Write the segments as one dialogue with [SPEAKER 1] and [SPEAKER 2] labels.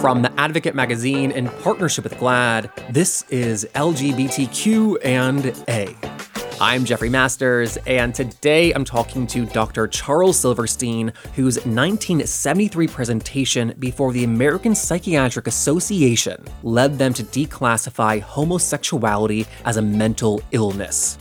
[SPEAKER 1] From the Advocate magazine in partnership with GLAAD, this is LGBTQ and A. I'm Jeffrey Masters, and today I'm talking to Dr. Charles Silverstein, whose 1973 presentation before the American Psychiatric Association led them to declassify homosexuality as a mental illness.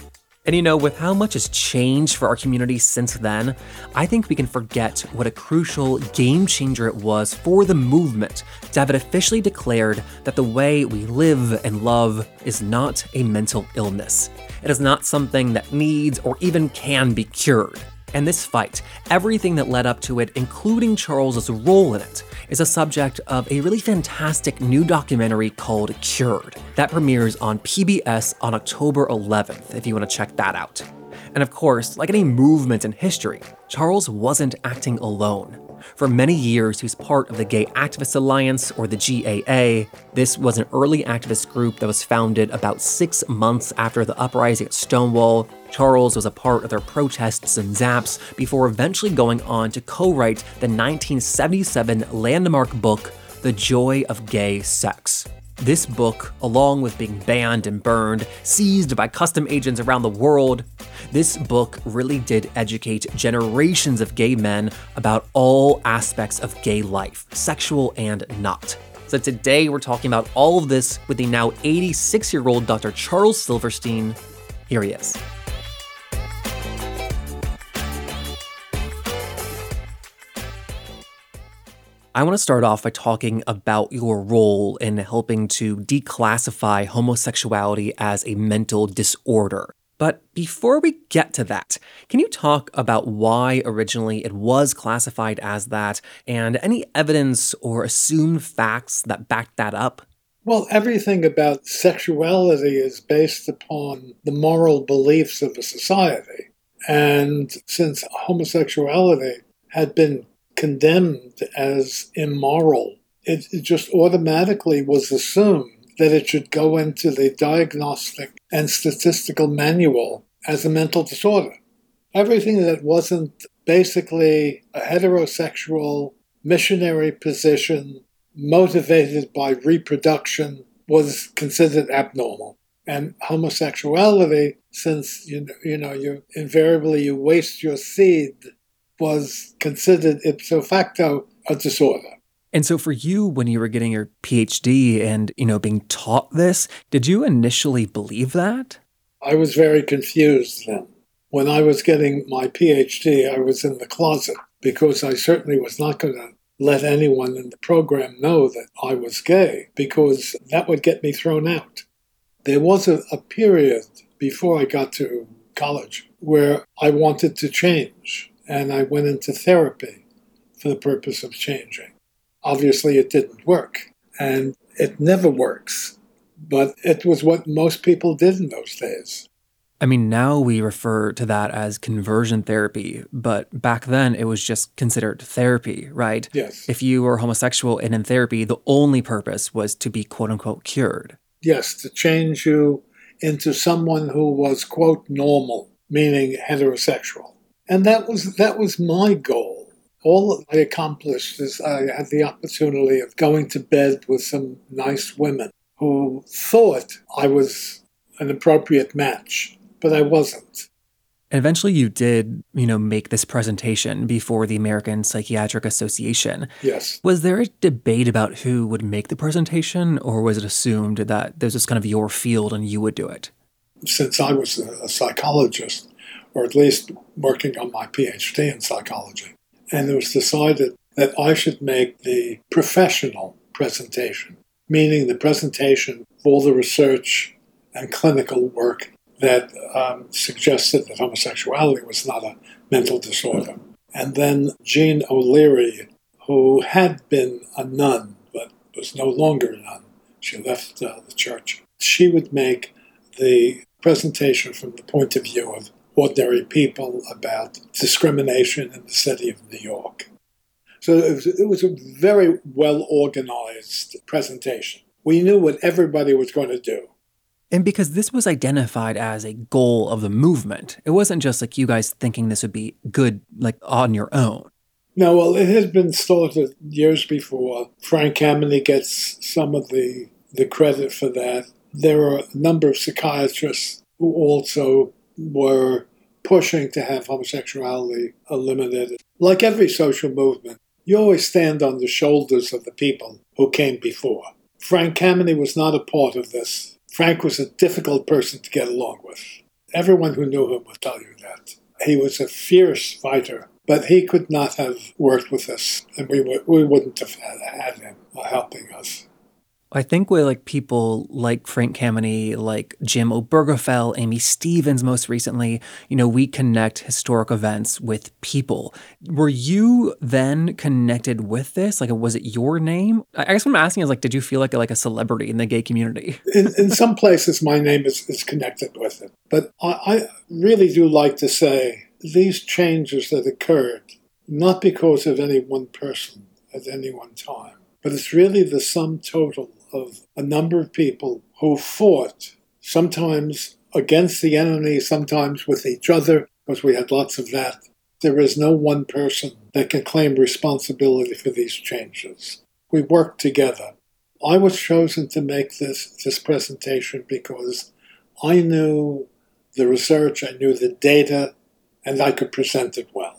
[SPEAKER 1] And you know, with how much has changed for our community since then, I think we can forget what a crucial game changer it was for the movement to have it officially declared that the way we live and love is not a mental illness. It is not something that needs or even can be cured. And this fight, everything that led up to it, including Charles's role in it, is a subject of a really fantastic new documentary called Cured that premieres on PBS on October 11th, if you want to check that out. And of course, like any movement in history, Charles wasn't acting alone. For many years, he was part of the Gay Activist Alliance, or the GAA. This was an early activist group that was founded about six months after the uprising at Stonewall. Charles was a part of their protests and zaps before eventually going on to co write the 1977 landmark book, The Joy of Gay Sex. This book, along with being banned and burned, seized by custom agents around the world, this book really did educate generations of gay men about all aspects of gay life, sexual and not. So today we're talking about all of this with the now 86 year old Dr. Charles Silverstein. Here he is. I want to start off by talking about your role in helping to declassify homosexuality as a mental disorder. But before we get to that, can you talk about why originally it was classified as that and any evidence or assumed facts that back that up?
[SPEAKER 2] Well, everything about sexuality is based upon the moral beliefs of a society. And since homosexuality had been condemned as immoral. It, it just automatically was assumed that it should go into the diagnostic and statistical manual as a mental disorder. Everything that wasn't basically a heterosexual missionary position motivated by reproduction was considered abnormal. And homosexuality, since you know, you know you invariably you waste your seed was considered ipso facto a disorder.
[SPEAKER 1] And so for you when you were getting your PhD and, you know, being taught this, did you initially believe that?
[SPEAKER 2] I was very confused then. When I was getting my PhD, I was in the closet because I certainly was not going to let anyone in the program know that I was gay because that would get me thrown out. There was a, a period before I got to college where I wanted to change and I went into therapy for the purpose of changing. Obviously, it didn't work, and it never works, but it was what most people did in those days.
[SPEAKER 1] I mean, now we refer to that as conversion therapy, but back then it was just considered therapy, right?
[SPEAKER 2] Yes.
[SPEAKER 1] If you were homosexual and in therapy, the only purpose was to be quote unquote cured.
[SPEAKER 2] Yes, to change you into someone who was quote normal, meaning heterosexual. And that was that was my goal. All I accomplished is I had the opportunity of going to bed with some nice women who thought I was an appropriate match, but I wasn't.
[SPEAKER 1] And eventually you did, you know, make this presentation before the American Psychiatric Association.
[SPEAKER 2] Yes.
[SPEAKER 1] Was there a debate about who would make the presentation, or was it assumed that this was kind of your field and you would do it?
[SPEAKER 2] Since I was a psychologist, or at least working on my PhD in psychology. And it was decided that I should make the professional presentation, meaning the presentation of all the research and clinical work that um, suggested that homosexuality was not a mental disorder. And then Jean O'Leary, who had been a nun but was no longer a nun, she left uh, the church, she would make the presentation from the point of view of ordinary people about discrimination in the city of New York. So it was, it was a very well organized presentation. We knew what everybody was going to do.
[SPEAKER 1] And because this was identified as a goal of the movement, it wasn't just like you guys thinking this would be good, like on your own.
[SPEAKER 2] No, well, it has been started years before. Frank Kameny gets some of the, the credit for that. There are a number of psychiatrists who also were pushing to have homosexuality eliminated. Like every social movement, you always stand on the shoulders of the people who came before. Frank Kameny was not a part of this. Frank was a difficult person to get along with. Everyone who knew him would tell you that. He was a fierce fighter, but he could not have worked with us, and we, would, we wouldn't have had him helping us.
[SPEAKER 1] I think with like people like Frank Kameny, like Jim Obergefell, Aimee Stephens most recently, you know, we connect historic events with people. Were you then connected with this? Like was it your name? I guess what I'm asking is like, did you feel like a, like a celebrity in the gay community?
[SPEAKER 2] In, in some places my name is, is connected with it. But I, I really do like to say these changes that occurred, not because of any one person at any one time, but it's really the sum total of a number of people who fought, sometimes against the enemy, sometimes with each other, because we had lots of that. There is no one person that can claim responsibility for these changes. We worked together. I was chosen to make this, this presentation because I knew the research, I knew the data, and I could present it well.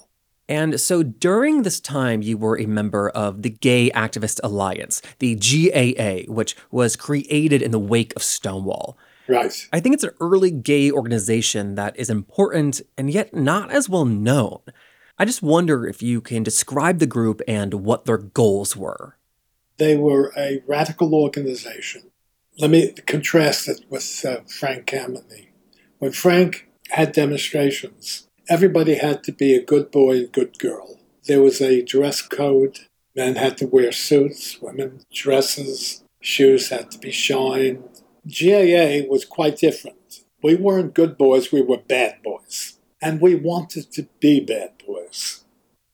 [SPEAKER 1] And so during this time, you were a member of the Gay Activist Alliance, the GAA, which was created in the wake of Stonewall.
[SPEAKER 2] Right.
[SPEAKER 1] I think it's an early gay organization that is important and yet not as well known. I just wonder if you can describe the group and what their goals were.
[SPEAKER 2] They were a radical organization. Let me contrast it with uh, Frank Kameny. When Frank had demonstrations, everybody had to be a good boy and good girl. There was a dress code. Men had to wear suits, women dresses, shoes had to be shined. GAA was quite different. We weren't good boys, we were bad boys. And we wanted to be bad boys.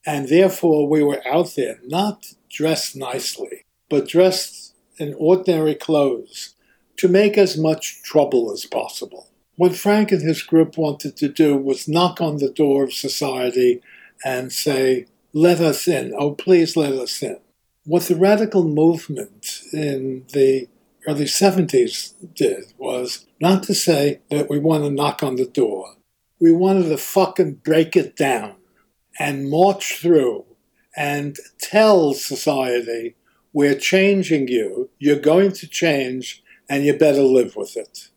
[SPEAKER 2] And therefore, we were out there not dressed nicely, but dressed in ordinary clothes to make as much trouble as possible. What Frank and his group wanted to do was knock on the door of society and say, let us in. Oh, please let us in. What the radical movement in the early 70s did was not to say that we want to knock on the door. We wanted to fucking break it down and march through and tell society, we're changing you, you're going to change, and you better live with it.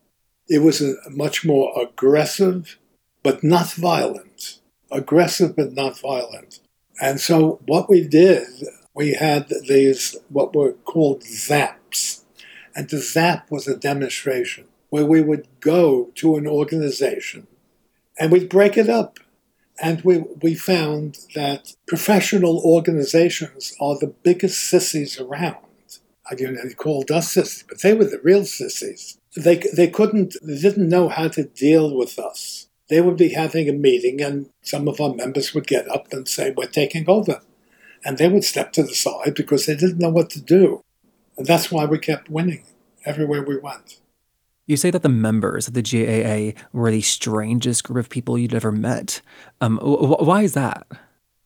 [SPEAKER 2] It was a much more aggressive, but not violent. Aggressive, but not violent. And so what we did, we had these, what were called zaps. And the zap was a demonstration where we would go to an organization and we'd break it up. And we, we found that professional organizations are the biggest sissies around. Again, they called us sissies, but they were the real sissies they they couldn't they didn't know how to deal with us. They would be having a meeting, and some of our members would get up and say, "We're taking over," and they would step to the side because they didn't know what to do, and that's why we kept winning everywhere we went.
[SPEAKER 1] You say that the members of the GAA were the strangest group of people you'd ever met. Um, wh- why is that?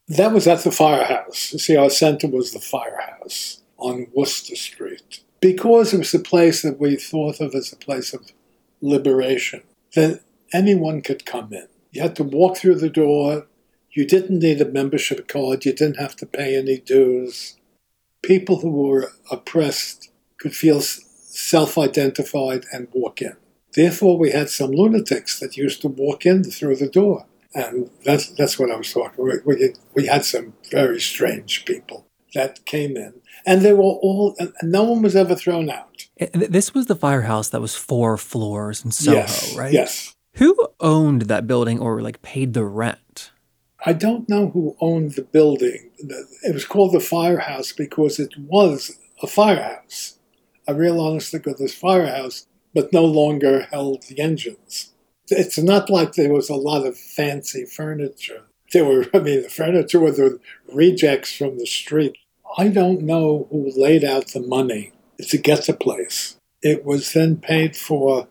[SPEAKER 2] That was at the firehouse. You see, our center was the firehouse on Wooster Street because it was a place that we thought of as a place of liberation, that anyone could come in. You had to walk through the door. You didn't need a membership card. You didn't have to pay any dues. People who were oppressed could feel self identified and walk in. Therefore, we had some lunatics that used to walk in through the door. And that's, that's what I was talking about. We, we had some very strange people that came in and they were all no one was ever thrown out.
[SPEAKER 1] Eh, this was the firehouse that was four floors in soho
[SPEAKER 2] yes,
[SPEAKER 1] right?
[SPEAKER 2] yes.
[SPEAKER 1] Who owned that building or like paid the rent?
[SPEAKER 2] I don't know who owned the building. It was called the firehouse because it was a firehouse a real honest to goodness firehouse but no longer held the engines. It's not like there was a lot of fancy furniture. There were i mean the furniture were the rejects from the street I don't know who laid out the money to get the place. It was then paid for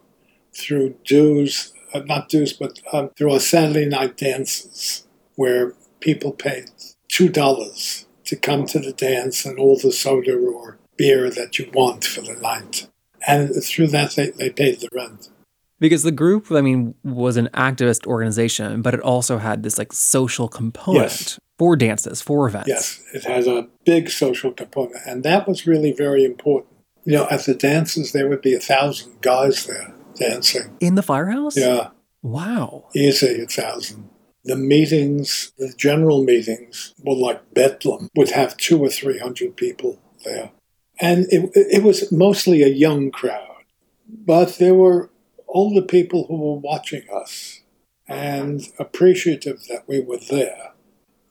[SPEAKER 2] through dues, uh, not dues, but um, through our Saturday night dances, where people paid $2 to come to the dance and all the soda or beer that you want for the night. And through that, they, they paid the rent.
[SPEAKER 1] Because the group, I mean, was an activist organization, but it also had this like social component
[SPEAKER 2] Yes.
[SPEAKER 1] For dances, for events.
[SPEAKER 2] Yes, it has a big social component. And that was really very important. You know, at the dances, there would be a thousand guys there dancing.
[SPEAKER 1] In the firehouse?
[SPEAKER 2] Yeah,
[SPEAKER 1] Wow.
[SPEAKER 2] easy, a thousand. The meetings, the general meetings, were like Bedlam, would have two or three hundred people there. And it, it was mostly a young crowd, but there were older people who were watching us and appreciative that we were there.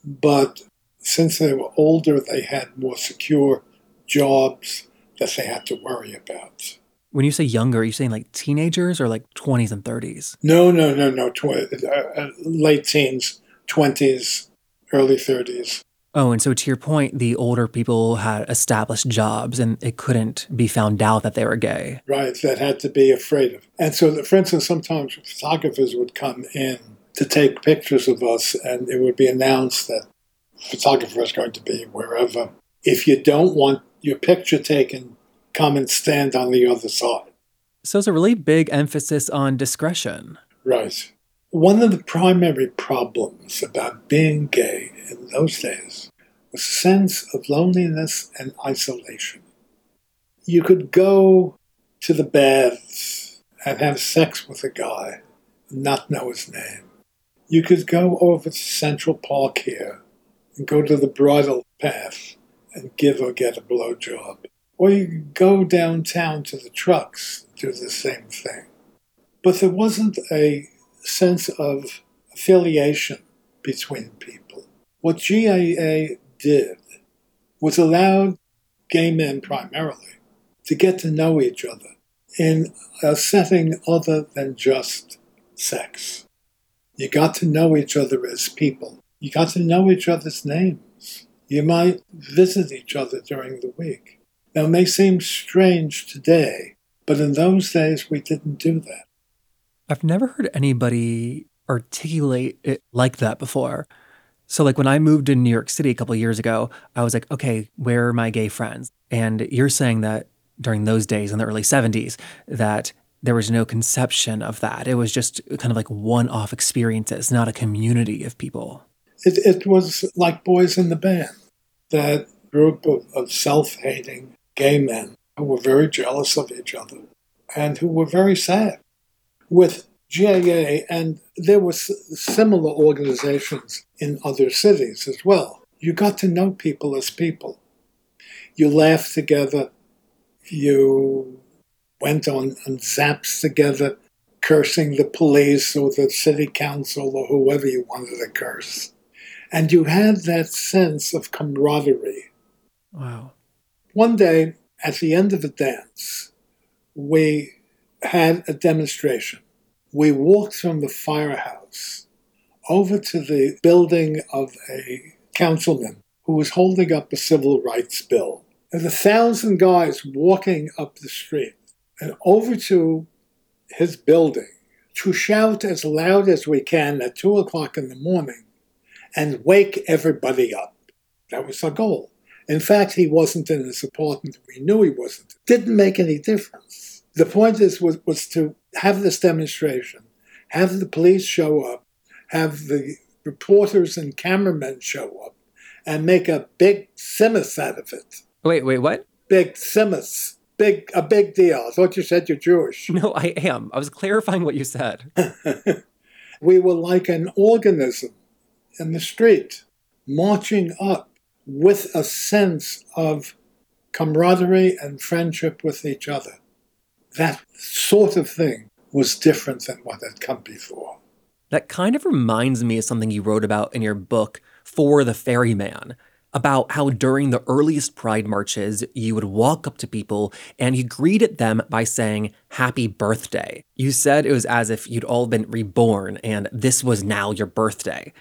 [SPEAKER 2] But since they were older, they had more secure jobs that they had to worry about.
[SPEAKER 1] When you say younger, are you saying like teenagers or like 20s and 30s?
[SPEAKER 2] No, no, no, no. Tw- uh, uh, late teens, 20s, early 30s.
[SPEAKER 1] Oh, and so to your point, the older people had established jobs and it couldn't be found out that they were gay.
[SPEAKER 2] Right, that had to be afraid of. And so, for instance, sometimes photographers would come in to take pictures of us, and it would be announced that photographer is going to be wherever. If you don't want your picture taken, come and stand on the other side.
[SPEAKER 1] So it's a really big emphasis on discretion.
[SPEAKER 2] Right. One of the primary problems about being gay in those days was a sense of loneliness and isolation. You could go to the baths and have sex with a guy and not know his name. You could go over to Central Park here and go to the bridle path and give or get a blowjob. Or you could go downtown to the trucks do the same thing. But there wasn't a sense of affiliation between people. What GAA did was allowed gay men primarily to get to know each other in a setting other than just sex. You got to know each other as people. You got to know each other's names. You might visit each other during the week. Now, it may seem strange today, but in those days we didn't do that.
[SPEAKER 1] I've never heard anybody articulate it like that before. So, like when I moved to New York City a couple years ago, I was like, okay, where are my gay friends? And you're saying that during those days in the early 70s, that there was no conception of that. It was just kind of like one off experiences, not a community of people.
[SPEAKER 2] It, it was like boys in the band, that group of, of self hating gay men who were very jealous of each other and who were very sad. With GAA, and there were similar organizations in other cities as well. You got to know people as people. You laughed together. You went on, on zaps together, cursing the police or the city council or whoever you wanted to curse. And you had that sense of camaraderie.
[SPEAKER 1] Wow.
[SPEAKER 2] One day, at the end of the dance, we had a demonstration. We walked from the firehouse over to the building of a councilman who was holding up a civil rights bill. There's a thousand guys walking up the street and over to his building to shout as loud as we can at two o'clock in the morning and wake everybody up. That was our goal. In fact, he wasn't in his apartment. We knew he wasn't. Didn't make any difference. The point is was, was to have this demonstration, have the police show up, have the reporters and cameramen show up, and make a big simus out of it.
[SPEAKER 1] Wait, wait, what?
[SPEAKER 2] Big simus. Big a big deal. I thought you said you're Jewish.
[SPEAKER 1] No, I am. I was clarifying what you said.
[SPEAKER 2] we were like an organism in the street, marching up with a sense of camaraderie and friendship with each other. That sort of thing was different than what had come before.
[SPEAKER 1] That kind of reminds me of something you wrote about in your book, For the Ferryman, about how during the earliest Pride marches, you would walk up to people and you greeted them by saying, Happy birthday. You said it was as if you'd all been reborn and this was now your birthday.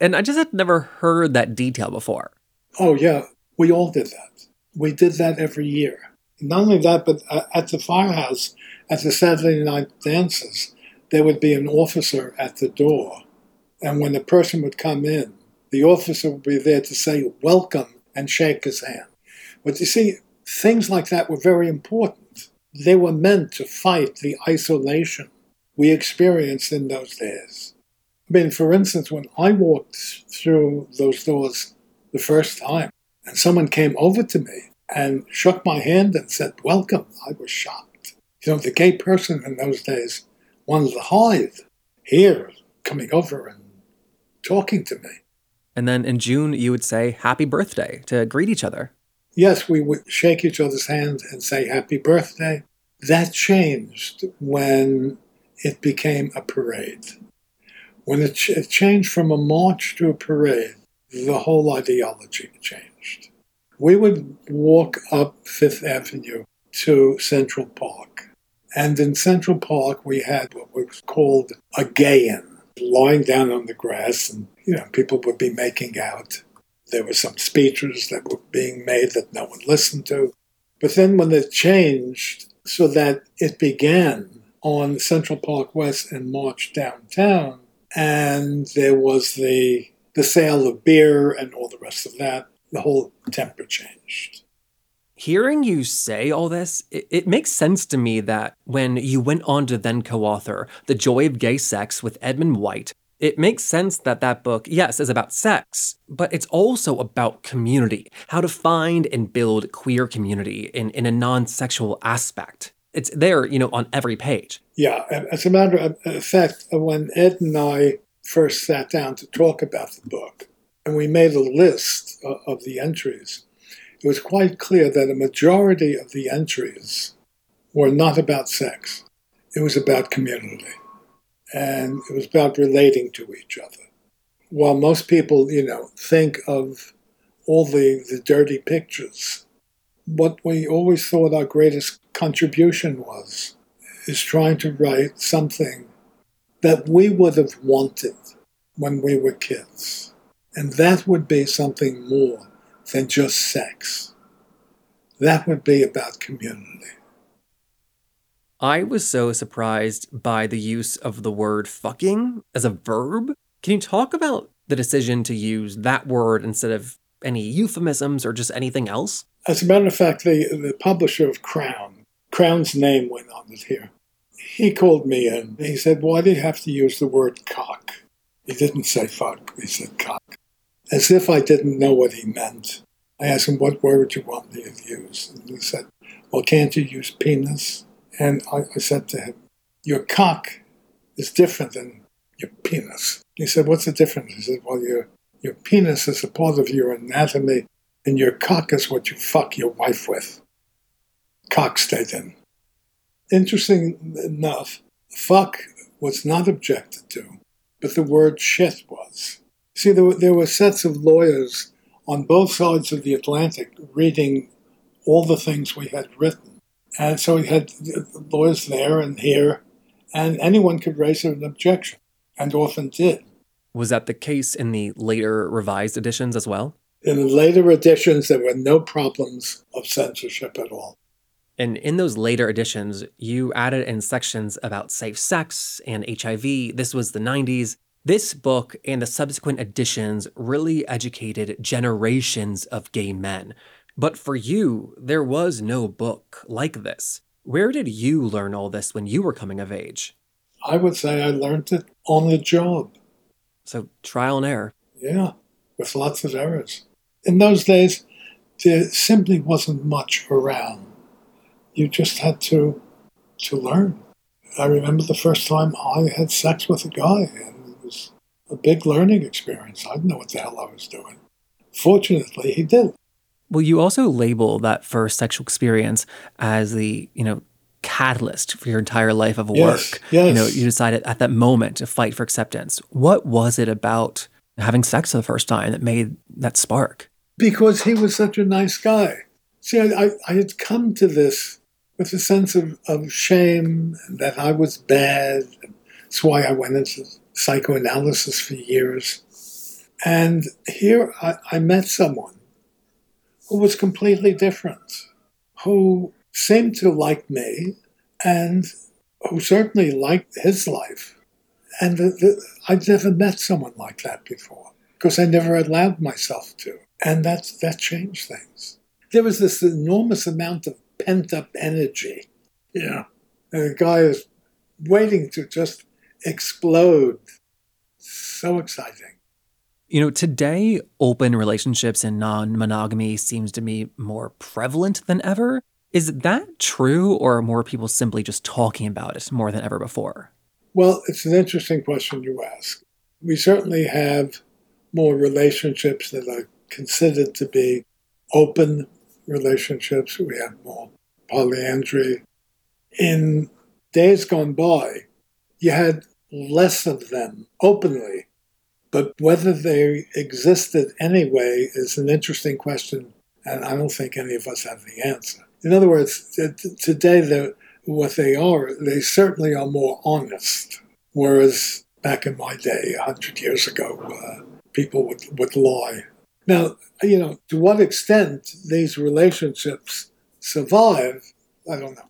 [SPEAKER 1] And I just had never heard that detail before.
[SPEAKER 2] Oh, yeah, we all did that. We did that every year. Not only that, but uh, at the firehouse, at the Saturday night dances, there would be an officer at the door. And when the person would come in, the officer would be there to say welcome and shake his hand. But you see, things like that were very important. They were meant to fight the isolation we experienced in those days. I mean, for instance, when I walked through those doors the first time and someone came over to me and shook my hand and said, Welcome, I was shocked. You know, the gay person in those days wanted to hide. Here, coming over and talking to me.
[SPEAKER 1] And then in June, you would say happy birthday to greet each other.
[SPEAKER 2] Yes, we would shake each other's hands and say happy birthday. That changed when it became a parade. When it, ch- it changed from a march to a parade, the whole ideology changed. We would walk up Fifth Avenue to Central Park. And in Central Park, we had what was called a gay-in, lying down on the grass, and you know people would be making out. There were some speeches that were being made that no one listened to. But then when it changed so that it began on Central Park West and marched downtown, and there was the the sale of beer and all the rest of that, the whole temper changed.
[SPEAKER 1] Hearing you say all this, it, it, makes sense to me that when you went on to then co author The Joy of Gay Sex with Edmund White, it makes sense that that book, yes, is about sex, but it's also about community, how to find and build queer community in, in a non sexual aspect. It's there, you know, on every page.
[SPEAKER 2] Yeah, as a matter of fact, when Ed and I first sat down to talk about the book, and we made a list of the entries, it was quite clear that a majority of the entries were not about sex. It was about community and it was about relating to each other. While most people, you know, think of all the, the dirty pictures, what we always thought our greatest contribution was is trying to write something that we would have wanted when we were kids. And that would be something more than just sex. That would be about community.
[SPEAKER 1] I was so surprised by the use of the word fucking as a verb. Can you talk about the decision to use that word instead of any euphemisms or just anything else?
[SPEAKER 2] As a matter of fact, the, the publisher of Crown, Crown's name went on it here. He called me in. He said, Why do you have to use the word cock? He didn't say fuck, he said cock. As if I didn't know what he meant. I asked him, What word you want me to use? And he said, Well, can't you use penis? And I, I said to him, Your cock is different than your penis. He said, What's the difference? He said, Well, your, your penis is a part of your anatomy, and your cock is what you fuck your wife with. Cock stayed in. Interesting enough, fuck was not objected to, but the word shit was. See, there were, there were sets of lawyers on both sides of the Atlantic reading all the things we had written and so we had lawyers there and here, and anyone could raise an objection, and often did.
[SPEAKER 1] Was that the case in the later revised editions as well?
[SPEAKER 2] In the later editions, there were no problems of censorship at all.
[SPEAKER 1] And in those later editions, you added in sections about safe sex and HIV. This was the 90s. This book and the subsequent editions really educated generations of gay men but for you, there was no book like this. Where did you learn all this when you were coming of age?
[SPEAKER 2] I would say I learned it on the job.
[SPEAKER 1] So trial and error.
[SPEAKER 2] Yeah, with lots of errors. In those days, there simply wasn't much around. You just had to to learn. I remember the first time I had sex with a guy, and it was a big learning experience. I didn't know what the hell I was doing. Fortunately, he did.
[SPEAKER 1] Well, you also label that first sexual experience as the, you know, catalyst for your entire life of work.
[SPEAKER 2] Yes, yes.
[SPEAKER 1] You know, you decided at that moment to fight for acceptance. What was it about having sex for the first time that made that spark?
[SPEAKER 2] Because he was such a nice guy. See, I, I had come to this with a sense of, of shame that I was bad. That's why I went into psychoanalysis for years. And here I, I met someone who was completely different, who seemed to like me and who certainly liked his life. And the, the, I'd never met someone like that before. because I never allowed myself to. And that, that changed things. There was this enormous amount of pent up energy. Know, and the guy is waiting to just explode. So exciting.
[SPEAKER 1] You know, today, open relationships and non monogamy seems to be more prevalent than ever. Is that true, or are more people simply just talking about it more than ever before?
[SPEAKER 2] Well, it's an interesting question you ask. We certainly have more relationships that are considered to be open relationships. We have more polyandry. In days gone by, you had less of them openly, but whether they existed anyway is an interesting question, and I don't think any of us have the answer. In other words, today, what they are, they certainly are more honest, whereas back in my day, 100 years ago, uh, people would, would lie. Now, you know, to what extent these relationships survive, I don't know.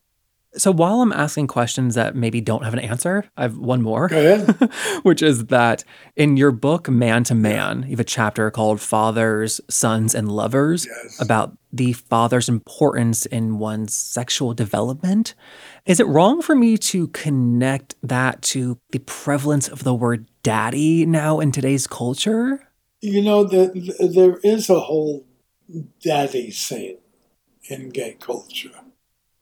[SPEAKER 1] So while I'm asking questions that maybe don't have an answer, I have one more,
[SPEAKER 2] ahead.
[SPEAKER 1] which is that in your book, Man to Man, you have a chapter called Fathers, Sons, and Lovers
[SPEAKER 2] Yes.
[SPEAKER 1] about the father's importance in one's sexual development. Is it wrong for me to connect that to the prevalence of the word daddy now in today's culture?
[SPEAKER 2] You know, the, there is a whole daddy scene in gay culture.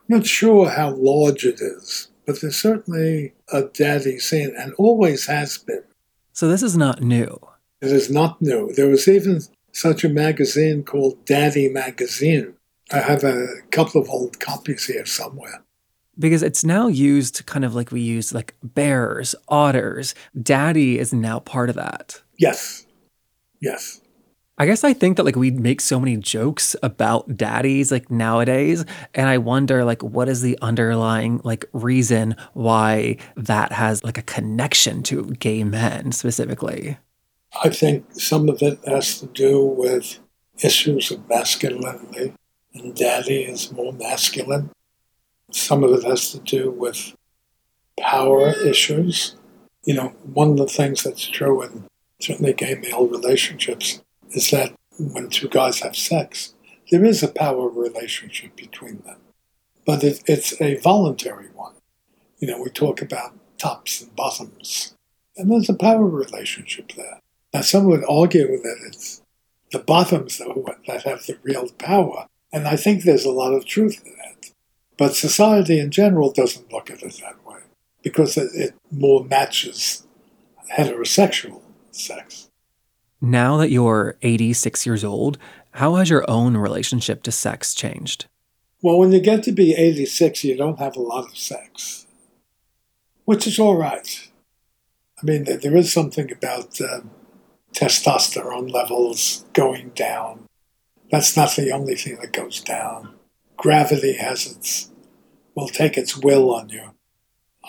[SPEAKER 2] I'm not sure how large it is, but there's certainly a daddy scene and always has been.
[SPEAKER 1] So this is not new.
[SPEAKER 2] It is not new. There was even such a magazine called Daddy Magazine. I have a couple of old copies here somewhere.
[SPEAKER 1] because it's now used kind of like we use like bears, otters. Daddy is now part of that.
[SPEAKER 2] Yes. Yes.
[SPEAKER 1] I guess I think that like we make so many jokes about daddies like nowadays and I wonder like what is the underlying like reason why that has like a connection to gay men specifically.
[SPEAKER 2] I think some of it has to do with issues of masculinity, and daddy is more masculine. Some of it has to do with power issues. You know, one of the things that's true in certainly gay male relationships is that when two guys have sex, there is a power relationship between them. But it, it's a voluntary one. You know, we talk about tops and bottoms, and there's a power relationship there. Now, some would argue that it's the bottoms that have the real power, and I think there's a lot of truth in that. But society in general doesn't look at it that way because it, it more matches heterosexual sex.
[SPEAKER 1] Now that you're 86 years old, how has your own relationship to sex changed?
[SPEAKER 2] Well, when you get to be 86, you don't have a lot of sex, which is all right. I mean, there- is something about um, testosterone levels going down. That's not the only thing that goes down. Gravity has its, will take its will on you.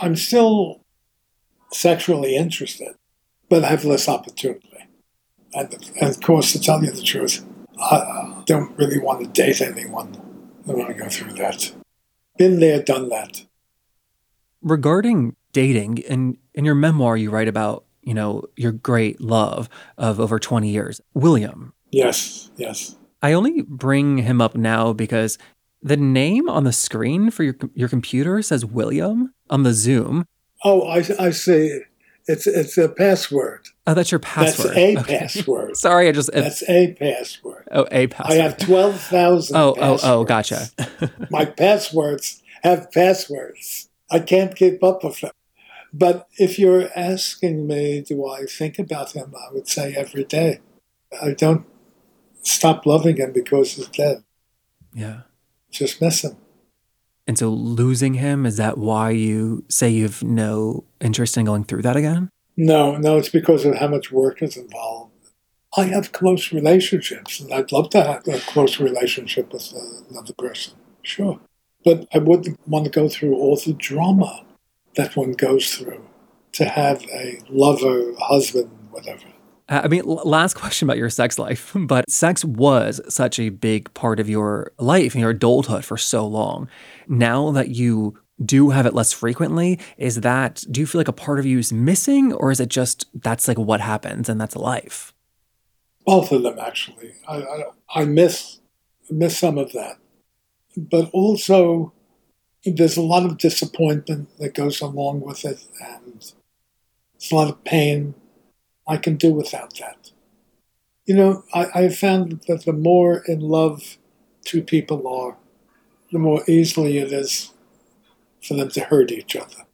[SPEAKER 2] I'm still sexually interested, but I have less opportunity. And, and of course, to tell you the truth, I don't really want to date anyone. I don't want to go through that. Been there, done that.
[SPEAKER 1] regarding dating in in your memoir you write about you know your great love of over 20 years william
[SPEAKER 2] Yes, yes.
[SPEAKER 1] i only bring him up now because the name on the screen for your your computer says william on the zoom
[SPEAKER 2] Oh, I, I see. It's it's a password.
[SPEAKER 1] Oh that's your password
[SPEAKER 2] That's a
[SPEAKER 1] Okay.
[SPEAKER 2] password.
[SPEAKER 1] sorry i just
[SPEAKER 2] That's a password.
[SPEAKER 1] oh a password I
[SPEAKER 2] have twelve thousand.
[SPEAKER 1] oh oh oh gotcha
[SPEAKER 2] My passwords have passwords. I can't keep up with them. But if you're asking me, do I think about him? I would say every day. I don't stop loving him because he's dead.
[SPEAKER 1] yeah
[SPEAKER 2] Just miss him.
[SPEAKER 1] and so losing him is that why you say you've no interest in going through that again
[SPEAKER 2] No, no, it's because of how much work is involved. I have close relationships, and I'd love to have a close relationship with uh, another person, sure. But I wouldn't want to go through all the drama that one goes through to have a lover, husband, whatever.
[SPEAKER 1] Uh, I mean, last question about your sex life, but sex was such a big part of your life and your adulthood for so long. Now that you do have it less frequently, is that, do you feel like a part of you is missing or is it just that's like what happens and that's life?
[SPEAKER 2] Both of them, actually. I, I, I miss miss some of that, but also there's a lot of disappointment that goes along with it, and it's a lot of pain. I can do without that. You know, I, I found that the more in love two people are, the more easily it is for them to hurt each other.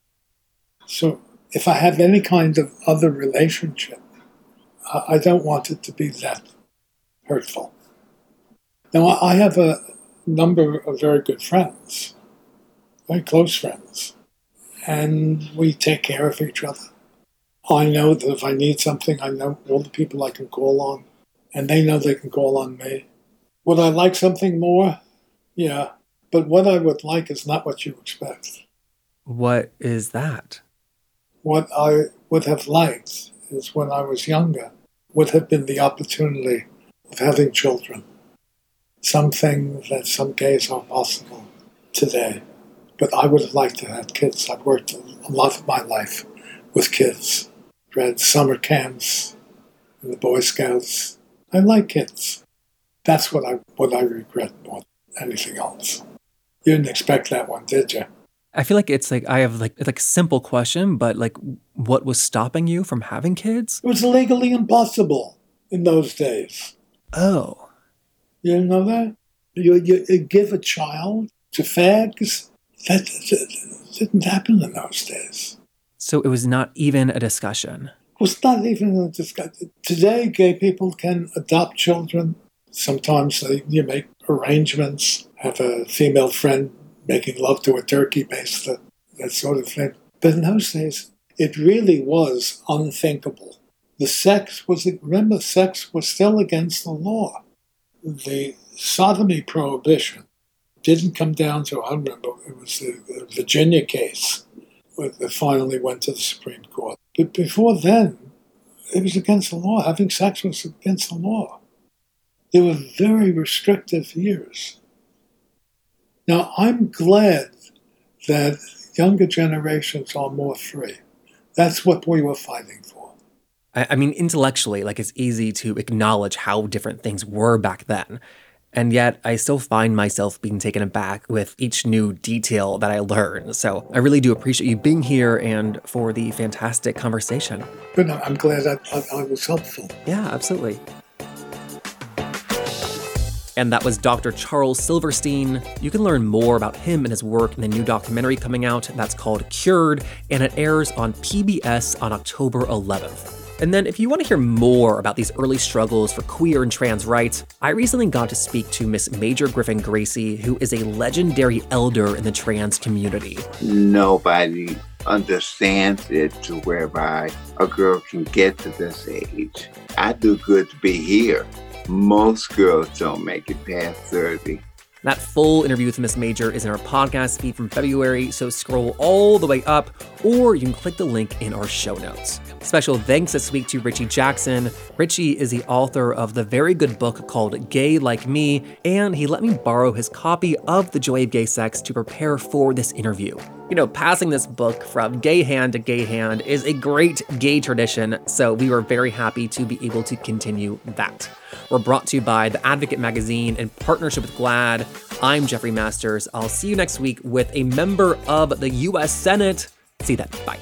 [SPEAKER 2] So if I have any kind of other relationship, I don't want it to be that hurtful. Now, I have a number of very good friends, very close friends, and we take care of each other. I know that if I need something, I know all the people I can call on, and they know they can call on me. Would I like something more? Yeah, but what I would like is not what you expect.
[SPEAKER 1] What is that?
[SPEAKER 2] What I would have liked is when I was younger, would have been the opportunity of having children. Something that some days are possible today. But I would have liked to have kids. I've worked a lot of my life with kids. Read summer camps in the Boy Scouts. I like kids. That's what I what I regret more than anything else. You didn't expect that one, did you?
[SPEAKER 1] I feel like it's like I have like like a simple question, but like what was stopping you from having kids?
[SPEAKER 2] It was legally impossible in those days.
[SPEAKER 1] Oh.
[SPEAKER 2] You didn't know that? You, you, you give a child to fags? That, that didn't happen in those days.
[SPEAKER 1] So it was not even a discussion.
[SPEAKER 2] It was not even a discussion. Today, gay people can adopt children. Sometimes they, you make arrangements, have a female friend making love to a turkey based that sort of thing. But in those days, it really was unthinkable. The sex was, remember, sex was still against the law. The sodomy prohibition didn't come down to, I remember, it was the, the Virginia case that finally went to the Supreme Court. But before then, it was against the law. Having sex was against the law. There were very restrictive years. Now, I'm glad that younger generations are more free. That's what we were fighting for.
[SPEAKER 1] I, I mean, intellectually, like it's easy to acknowledge how different things were back then. And yet, I still find myself being taken aback with each new detail that I learn. So, I really do appreciate you being here and for the fantastic conversation.
[SPEAKER 2] But I'm glad I, I, I was helpful.
[SPEAKER 1] Yeah, absolutely. And that was Dr. Charles Silverstein. You can learn more about him and his work in the new documentary coming out that's called Cured, and it airs on PBS on October 11th. And then, if you want to hear more about these early struggles for queer and trans rights, I recently got to speak to Miss Major Griffin Gracy, who is a legendary elder in the trans community.
[SPEAKER 3] Nobody understands it to whereby a girl can get to this age. I do good to be here. Most girls don't make it past 30.
[SPEAKER 1] That full interview with Miss Major is in our podcast feed from February, so scroll all the way up, or you can click the link in our show notes. Special thanks this week to Richie Jackson. Richie is the author of the very good book called Gay Like Me, and he let me borrow his copy of The Joy of Gay Sex to prepare for this interview. You know, passing this book from gay hand to gay hand is a great gay tradition, so we were very happy to be able to continue that. We're brought to you by The Advocate Magazine in partnership with GLAAD. I'm Jeffrey Masters. I'll see you next week with a member of the U.S. Senate. See then. Bye.